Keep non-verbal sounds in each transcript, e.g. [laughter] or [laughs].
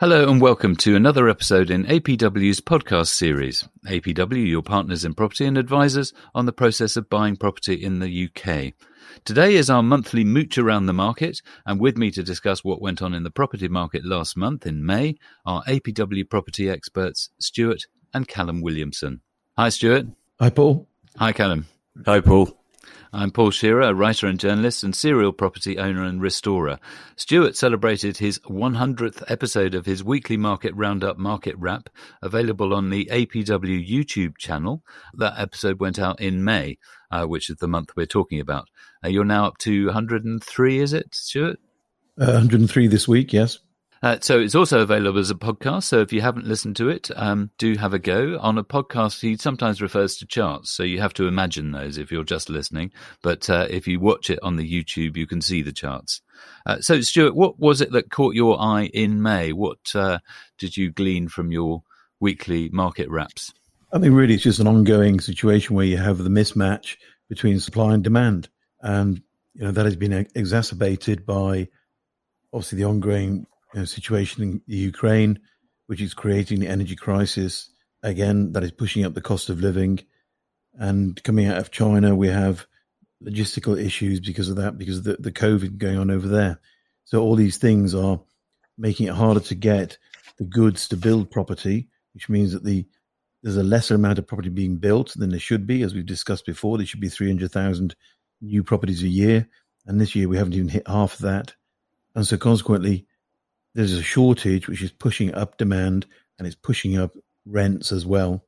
Hello and welcome to another episode in APW's podcast series. APW, your partners in property and advisors on the process of buying property in the UK. Today is our monthly mooch around the market, and with me to discuss what went on in the property market last month in May are APW property experts Stuart and Callum Williamson. Hi, Stuart. Hi, Paul. Hi, Callum. Hi, Paul. I'm Paul Shearer, a writer and journalist and serial property owner and restorer. Stuart celebrated his 100th episode of his weekly market roundup market wrap, available on the APW YouTube channel. That episode went out in May, uh, which is the month we're talking about. Uh, you're now up to 103, is it, Stuart? Uh, 103 this week, yes. Uh, so it's also available as a podcast. So if you haven't listened to it, um, do have a go. On a podcast, he sometimes refers to charts, so you have to imagine those if you're just listening. But uh, if you watch it on the YouTube, you can see the charts. Uh, so Stuart, what was it that caught your eye in May? What uh, did you glean from your weekly market wraps? I mean, really, it's just an ongoing situation where you have the mismatch between supply and demand, and you know that has been exacerbated by obviously the ongoing you know, situation in Ukraine, which is creating the energy crisis again, that is pushing up the cost of living. And coming out of China, we have logistical issues because of that, because of the, the COVID going on over there. So all these things are making it harder to get the goods to build property, which means that the there's a lesser amount of property being built than there should be, as we've discussed before. There should be 300,000 new properties a year, and this year we haven't even hit half of that. And so, consequently, there's a shortage which is pushing up demand and it's pushing up rents as well,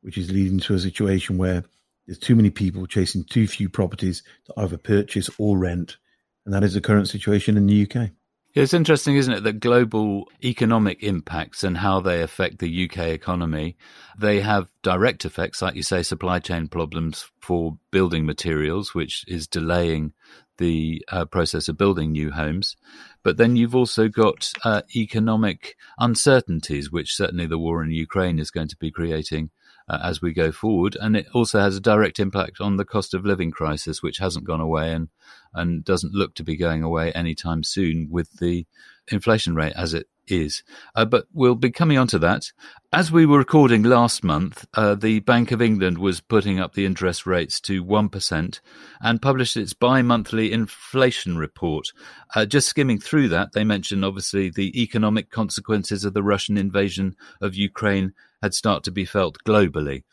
which is leading to a situation where there's too many people chasing too few properties to either purchase or rent. And that is the current situation in the UK. It's interesting, isn't it, that global economic impacts and how they affect the UK economy, they have direct effects, like you say, supply chain problems for building materials, which is delaying the uh, process of building new homes. But then you've also got uh, economic uncertainties, which certainly the war in Ukraine is going to be creating uh, as we go forward. And it also has a direct impact on the cost of living crisis, which hasn't gone away and, and doesn't look to be going away anytime soon with the inflation rate as it is. Uh, but we'll be coming on to that. As we were recording last month, uh, the Bank of England was putting up the interest rates to 1% and published its bi monthly inflation report. Uh, just skimming through that, they mentioned obviously the economic consequences of the Russian invasion of Ukraine had started to be felt globally.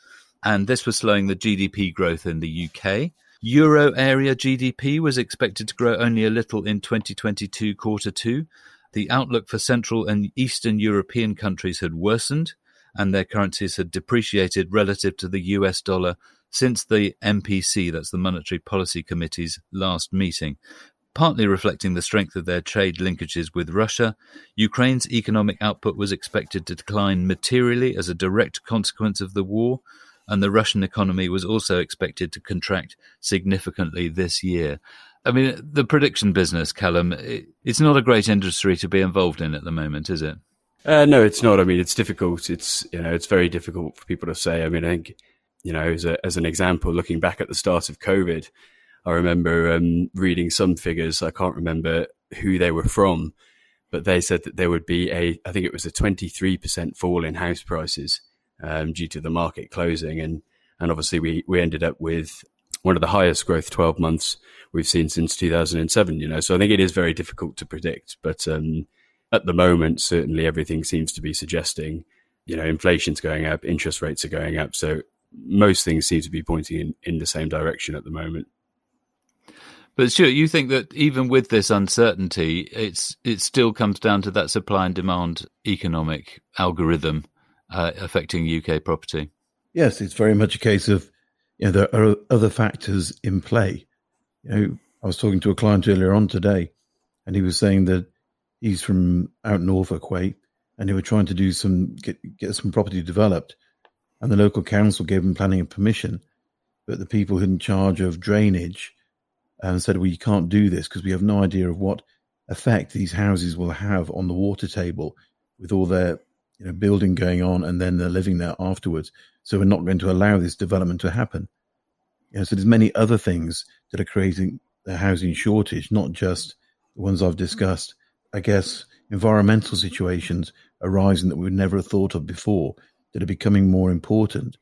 And this was slowing the GDP growth in the UK. Euro area GDP was expected to grow only a little in 2022 quarter two the outlook for Central and Eastern European countries had worsened, and their currencies had depreciated relative to the US dollar since the MPC, that's the Monetary Policy Committee's last meeting. Partly reflecting the strength of their trade linkages with Russia, Ukraine's economic output was expected to decline materially as a direct consequence of the war, and the Russian economy was also expected to contract significantly this year. I mean, the prediction business, Callum, it's not a great industry to be involved in at the moment, is it? Uh, no, it's not. I mean, it's difficult. It's you know, it's very difficult for people to say. I mean, I think you know, as, a, as an example, looking back at the start of COVID, I remember um, reading some figures. I can't remember who they were from, but they said that there would be a, I think it was a twenty three percent fall in house prices um, due to the market closing, and and obviously we we ended up with one of the highest growth 12 months we've seen since 2007, you know. So I think it is very difficult to predict, but um, at the moment, certainly everything seems to be suggesting, you know, inflation's going up, interest rates are going up. So most things seem to be pointing in, in the same direction at the moment. But Stuart, you think that even with this uncertainty, it's it still comes down to that supply and demand economic algorithm uh, affecting UK property. Yes, it's very much a case of you know, there are other factors in play. You know, I was talking to a client earlier on today, and he was saying that he's from out Norfolk way, and they were trying to do some get get some property developed, and the local council gave him planning and permission, but the people in charge of drainage um, said, "Well, you can't do this because we have no idea of what effect these houses will have on the water table with all their you know building going on, and then they're living there afterwards." So we're not going to allow this development to happen. You know, so there's many other things that are creating the housing shortage, not just the ones I've discussed. I guess environmental situations arising that we would never have thought of before that are becoming more important.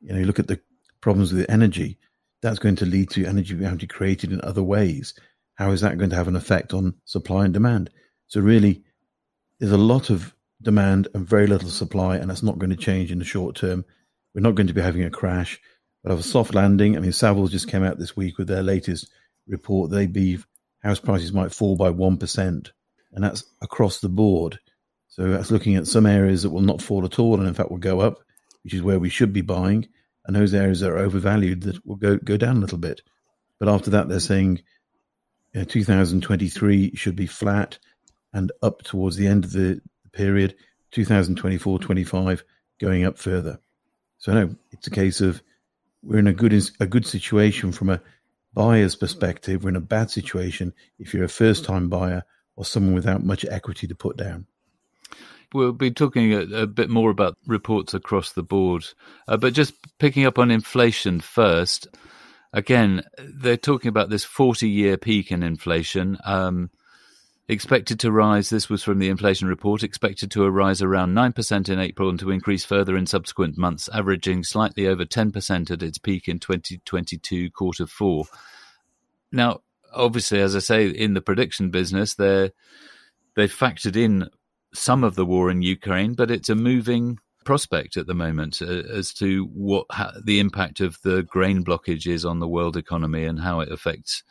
You know, you look at the problems with energy, that's going to lead to energy being created in other ways. How is that going to have an effect on supply and demand? So really, there's a lot of demand and very little supply, and that's not going to change in the short term. We're not going to be having a crash, but have a soft landing. I mean, Savills just came out this week with their latest report. They believe house prices might fall by 1%, and that's across the board. So that's looking at some areas that will not fall at all, and in fact will go up, which is where we should be buying, and those areas that are overvalued that will go go down a little bit. But after that, they're saying you know, 2023 should be flat and up towards the end of the period. 2024, 25 going up further. So no, it's a case of we're in a good a good situation from a buyer's perspective. We're in a bad situation if you're a first time buyer or someone without much equity to put down. We'll be talking a, a bit more about reports across the board, uh, but just picking up on inflation first. Again, they're talking about this 40 year peak in inflation. Um, expected to rise, this was from the inflation report, expected to rise around 9% in April and to increase further in subsequent months, averaging slightly over 10% at its peak in 2022 quarter four. Now, obviously, as I say, in the prediction business, they're, they've factored in some of the war in Ukraine, but it's a moving prospect at the moment uh, as to what the impact of the grain blockage is on the world economy and how it affects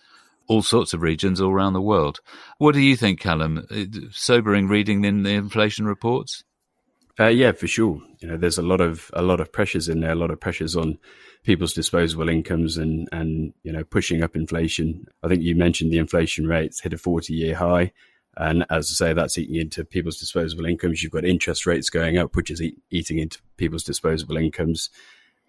all sorts of regions all around the world. What do you think, Callum? Uh, sobering reading in the inflation reports. Uh, yeah, for sure. You know, there's a lot of a lot of pressures in there, a lot of pressures on people's disposable incomes, and and you know, pushing up inflation. I think you mentioned the inflation rates hit a 40 year high, and as I say, that's eating into people's disposable incomes. You've got interest rates going up, which is eat, eating into people's disposable incomes.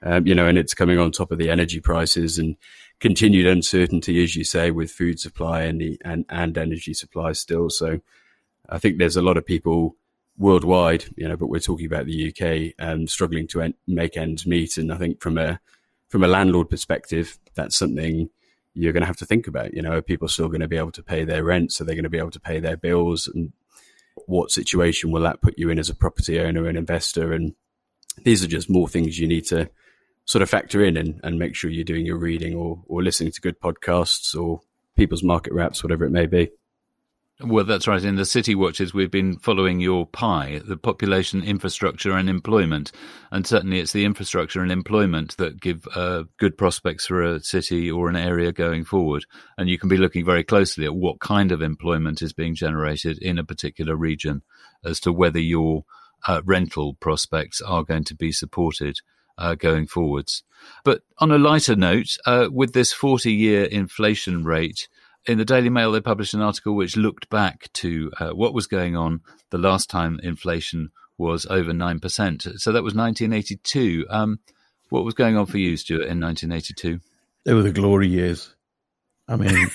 Um, you know, and it's coming on top of the energy prices and continued uncertainty, as you say, with food supply and the, and, and energy supply still. So I think there's a lot of people worldwide, you know, but we're talking about the UK um, struggling to en- make ends meet. And I think from a, from a landlord perspective, that's something you're going to have to think about. You know, are people still going to be able to pay their rents? Are they going to be able to pay their bills? And what situation will that put you in as a property owner and investor? And these are just more things you need to sort of factor in and, and make sure you're doing your reading or, or listening to good podcasts or people's market wraps, whatever it may be. Well, that's right. In the City Watches, we've been following your PIE, the population, infrastructure, and employment. And certainly it's the infrastructure and employment that give uh, good prospects for a city or an area going forward. And you can be looking very closely at what kind of employment is being generated in a particular region as to whether your uh, rental prospects are going to be supported uh, going forwards. But on a lighter note, uh, with this 40 year inflation rate, in the Daily Mail, they published an article which looked back to uh, what was going on the last time inflation was over 9%. So that was 1982. Um, what was going on for you, Stuart, in 1982? They were the glory years. I mean,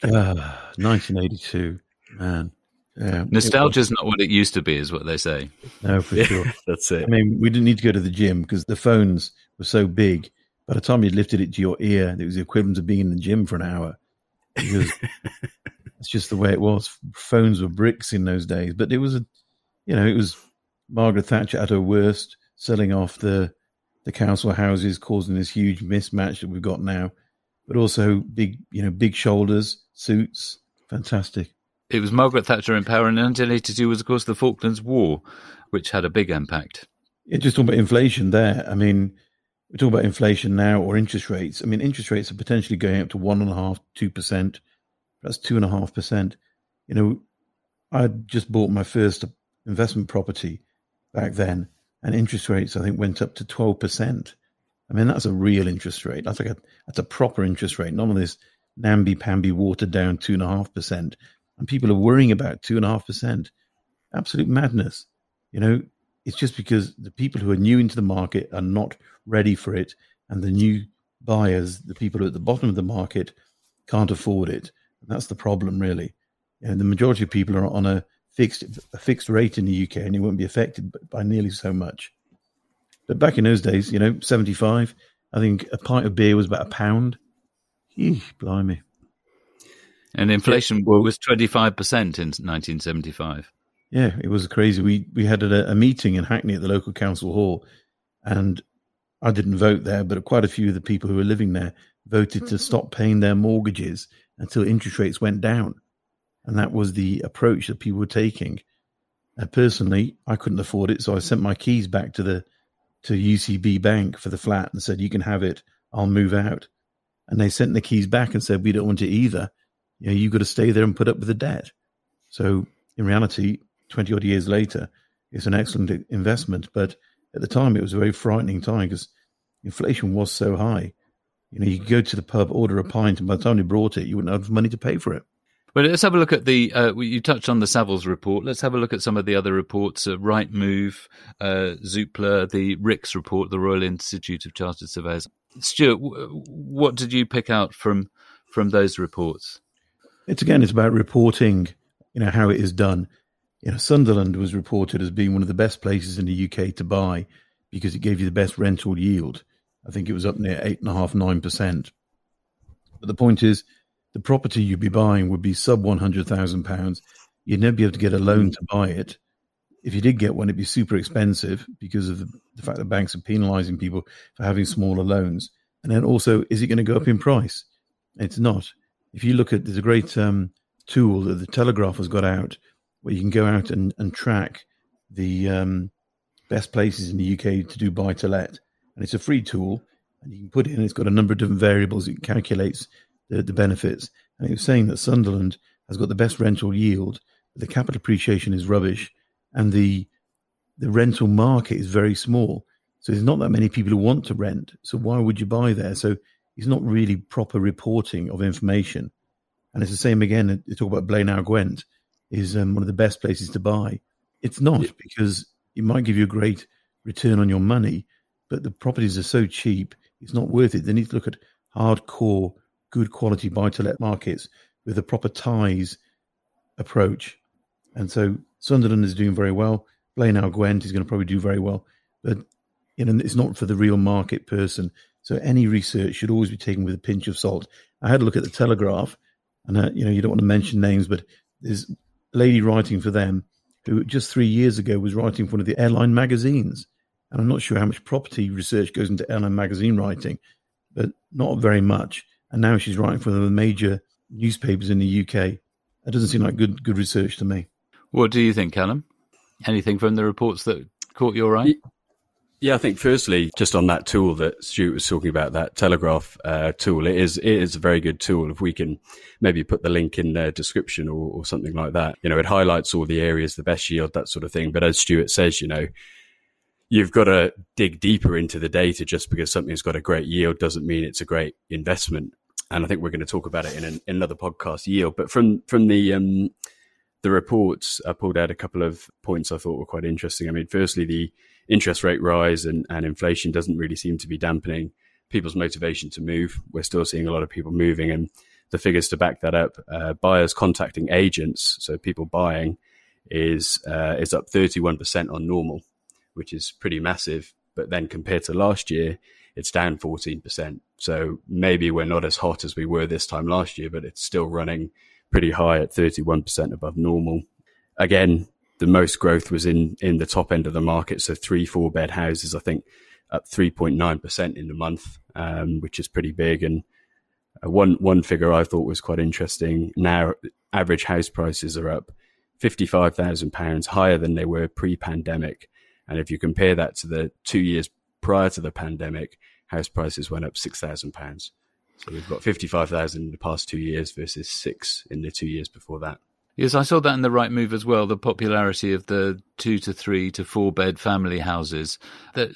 1982, [laughs] ah, man. Yeah, Nostalgia is not what it used to be, is what they say. No, for [laughs] sure. That's it. I mean, we didn't need to go to the gym because the phones were so big. By the time you lifted it to your ear, it was the equivalent of being in the gym for an hour. Because [laughs] it's just the way it was. Phones were bricks in those days, but it was a, you know, it was Margaret Thatcher at her worst, selling off the the council houses, causing this huge mismatch that we've got now. But also big, you know, big shoulders, suits, fantastic it was Margaret Thatcher in power, and 1982 was, of course, the Falklands War, which had a big impact. Yeah, just talking about inflation there. I mean, we're talking about inflation now or interest rates. I mean, interest rates are potentially going up to one and a half, two percent. That's two and a half percent. You know, I just bought my first investment property back then, and interest rates I think went up to twelve percent. I mean, that's a real interest rate. That's like a that's a proper interest rate. None of this namby pamby watered down two and a half percent and people are worrying about two and a half percent. Absolute madness. You know, it's just because the people who are new into the market are not ready for it, and the new buyers, the people at the bottom of the market, can't afford it. And that's the problem, really. You know, the majority of people are on a fixed a fixed rate in the UK, and you won't be affected by nearly so much. But back in those days, you know, seventy five, I think a pint of beer was about a pound. Eesh, blimey. And inflation yeah, well, was 25% in 1975. Yeah, it was crazy. We we had a, a, meeting in Hackney at the local council hall, and I didn't vote there, but quite a few of the people who were living there voted to stop paying their mortgages until interest rates went down, and that was the approach that people were taking. Uh, personally, I couldn't afford it, so I sent my keys back to the to UCB Bank for the flat and said, "You can have it. I'll move out." And they sent the keys back and said, "We don't want it either. You know, you've got to stay there and put up with the debt." So in reality, twenty odd years later, it's an excellent investment. But at the time, it was a very frightening time because inflation was so high. You know, you could go to the pub, order a pint, and by the time they brought it, you wouldn't have money to pay for it. Well, let's have a look at the. Uh, you touched on the Savills report. Let's have a look at some of the other reports: uh, Rightmove, uh, Zoopla, the RICS report, the Royal Institute of Chartered Surveyors. Stuart, w- what did you pick out from from those reports? It's again, it's about reporting. You know how it is done. You know, Sunderland was reported as being one of the best places in the UK to buy because it gave you the best rental yield. I think it was up near eight and a half, nine percent. But the point is, the property you'd be buying would be sub one hundred thousand pounds. You'd never be able to get a loan to buy it. If you did get one, it'd be super expensive because of the, the fact that banks are penalising people for having smaller loans. And then also, is it going to go up in price? It's not. If you look at, there's a great um, tool that the Telegraph has got out where you can go out and, and track the um, best places in the UK to do buy to let. And it's a free tool, and you can put in, it's got a number of different variables. It calculates the, the benefits. And he was saying that Sunderland has got the best rental yield, but the capital appreciation is rubbish, and the the rental market is very small. So there's not that many people who want to rent. So why would you buy there? So it's not really proper reporting of information. And it's the same again. You talk about Blaenau Gwent is um, one of the best places to buy. It's not yeah. because it might give you a great return on your money, but the properties are so cheap, it's not worth it. They need to look at hardcore good quality buy to let markets with a proper ties approach. And so Sunderland is doing very well. Blaenau Gwent is going to probably do very well, but you know it's not for the real market person. So any research should always be taken with a pinch of salt. I had a look at the Telegraph, and uh, you know you don't want to mention names, but there's a lady writing for them who just three years ago was writing for one of the airline magazines. And I'm not sure how much property research goes into airline magazine writing, but not very much and now she's writing for the major newspapers in the UK. That doesn't seem like good good research to me. What do you think, Callum? Anything from the reports that caught your eye? Yeah, I think firstly, just on that tool that Stuart was talking about, that Telegraph uh, tool, it is it is a very good tool. If we can maybe put the link in the description or, or something like that, you know, it highlights all the areas, the best yield, that sort of thing. But as Stuart says, you know, you've got to dig deeper into the data. Just because something's got a great yield doesn't mean it's a great investment. And I think we're going to talk about it in, an, in another podcast, yield. But from from the um, the reports, I pulled out a couple of points I thought were quite interesting. I mean, firstly, the interest rate rise and, and inflation doesn't really seem to be dampening people's motivation to move. We're still seeing a lot of people moving, and the figures to back that up: uh, buyers contacting agents, so people buying, is uh, is up 31% on normal which is pretty massive. But then compared to last year, it's down 14%. So maybe we're not as hot as we were this time last year, but it's still running pretty high at 31% above normal. Again, the most growth was in, in the top end of the market. So three, four bed houses, I think up 3.9% in the month, um, which is pretty big. And uh, one, one figure I thought was quite interesting. Now average house prices are up £55,000 higher than they were pre pandemic. And if you compare that to the two years prior to the pandemic, house prices went up six thousand pounds. So we've got fifty five thousand in the past two years versus six in the two years before that. Yes, I saw that in the right move as well. The popularity of the two to three to four bed family houses.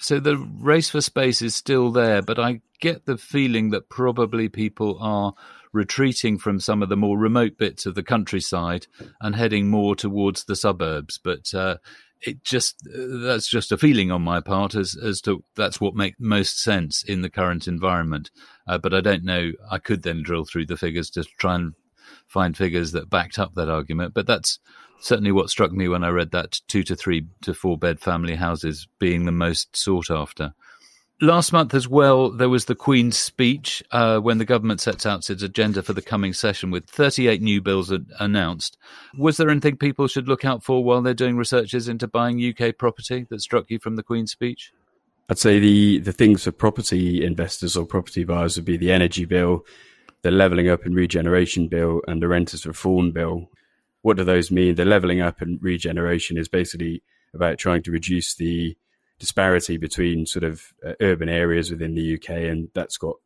So the race for space is still there, but I get the feeling that probably people are retreating from some of the more remote bits of the countryside and heading more towards the suburbs. But uh, it just that's just a feeling on my part as as to that's what makes most sense in the current environment. Uh, but I don't know. I could then drill through the figures to try and find figures that backed up that argument. But that's certainly what struck me when I read that two to three to four bed family houses being the most sought after. Last month, as well, there was the Queen's speech uh, when the government sets out its agenda for the coming session with 38 new bills announced. Was there anything people should look out for while they're doing researches into buying UK property that struck you from the Queen's speech? I'd say the, the things for property investors or property buyers would be the energy bill, the levelling up and regeneration bill, and the renters reform bill. What do those mean? The levelling up and regeneration is basically about trying to reduce the disparity between sort of uh, urban areas within the UK, and that's got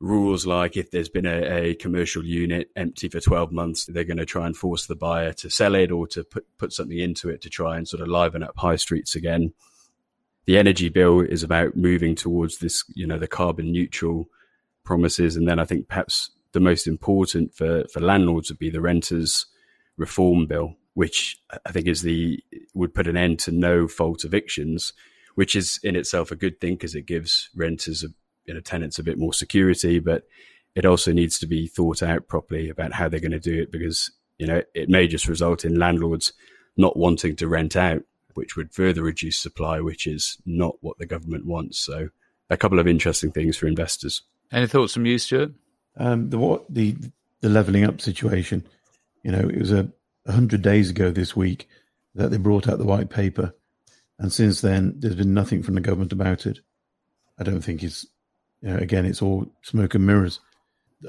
rules like if there's been a, a, commercial unit empty for 12 months, they're going to try and force the buyer to sell it or to put, put something into it to try and sort of liven up high streets again. The energy bill is about moving towards this, you know, the carbon neutral promises. And then I think perhaps the most important for, for landlords would be the renters reform bill which I think is the would put an end to no fault evictions, which is in itself a good thing because it gives renters, a, you know, tenants a bit more security. But it also needs to be thought out properly about how they're going to do it because you know it may just result in landlords not wanting to rent out, which would further reduce supply, which is not what the government wants. So a couple of interesting things for investors. Any thoughts from you, Stuart? Um, the what the the leveling up situation. You know, it was a 100 days ago this week that they brought out the white paper. And since then, there's been nothing from the government about it. I don't think it's, you know, again, it's all smoke and mirrors.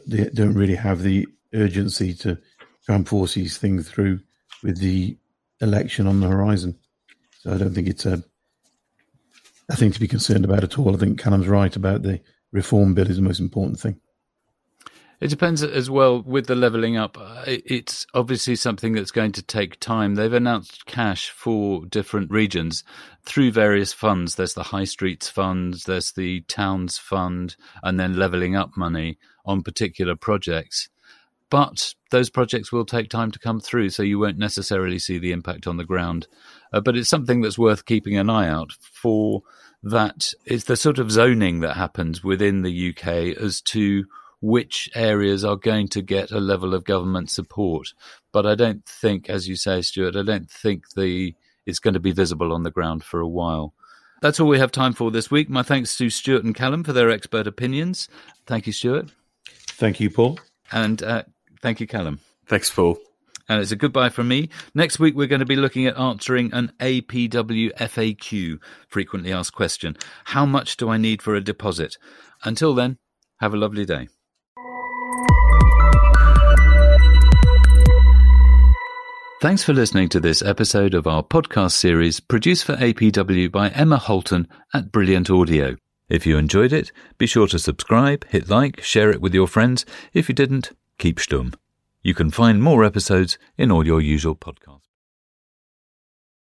They don't really have the urgency to try and force these things through with the election on the horizon. So I don't think it's a, a thing to be concerned about at all. I think Callum's right about the reform bill is the most important thing. It depends as well with the levelling up. It's obviously something that's going to take time. They've announced cash for different regions through various funds. There's the High Streets Fund, there's the Towns Fund, and then levelling up money on particular projects. But those projects will take time to come through, so you won't necessarily see the impact on the ground. Uh, but it's something that's worth keeping an eye out for. That it's the sort of zoning that happens within the UK as to which areas are going to get a level of government support. But I don't think, as you say, Stuart, I don't think the it's going to be visible on the ground for a while. That's all we have time for this week. My thanks to Stuart and Callum for their expert opinions. Thank you, Stuart. Thank you, Paul. And uh, thank you, Callum. Thanks, Paul. And it's a goodbye from me. Next week, we're going to be looking at answering an APW FAQ, frequently asked question. How much do I need for a deposit? Until then, have a lovely day. Thanks for listening to this episode of our podcast series produced for APW by Emma Holton at Brilliant Audio. If you enjoyed it, be sure to subscribe, hit like, share it with your friends. If you didn't, keep stum. You can find more episodes in all your usual podcasts.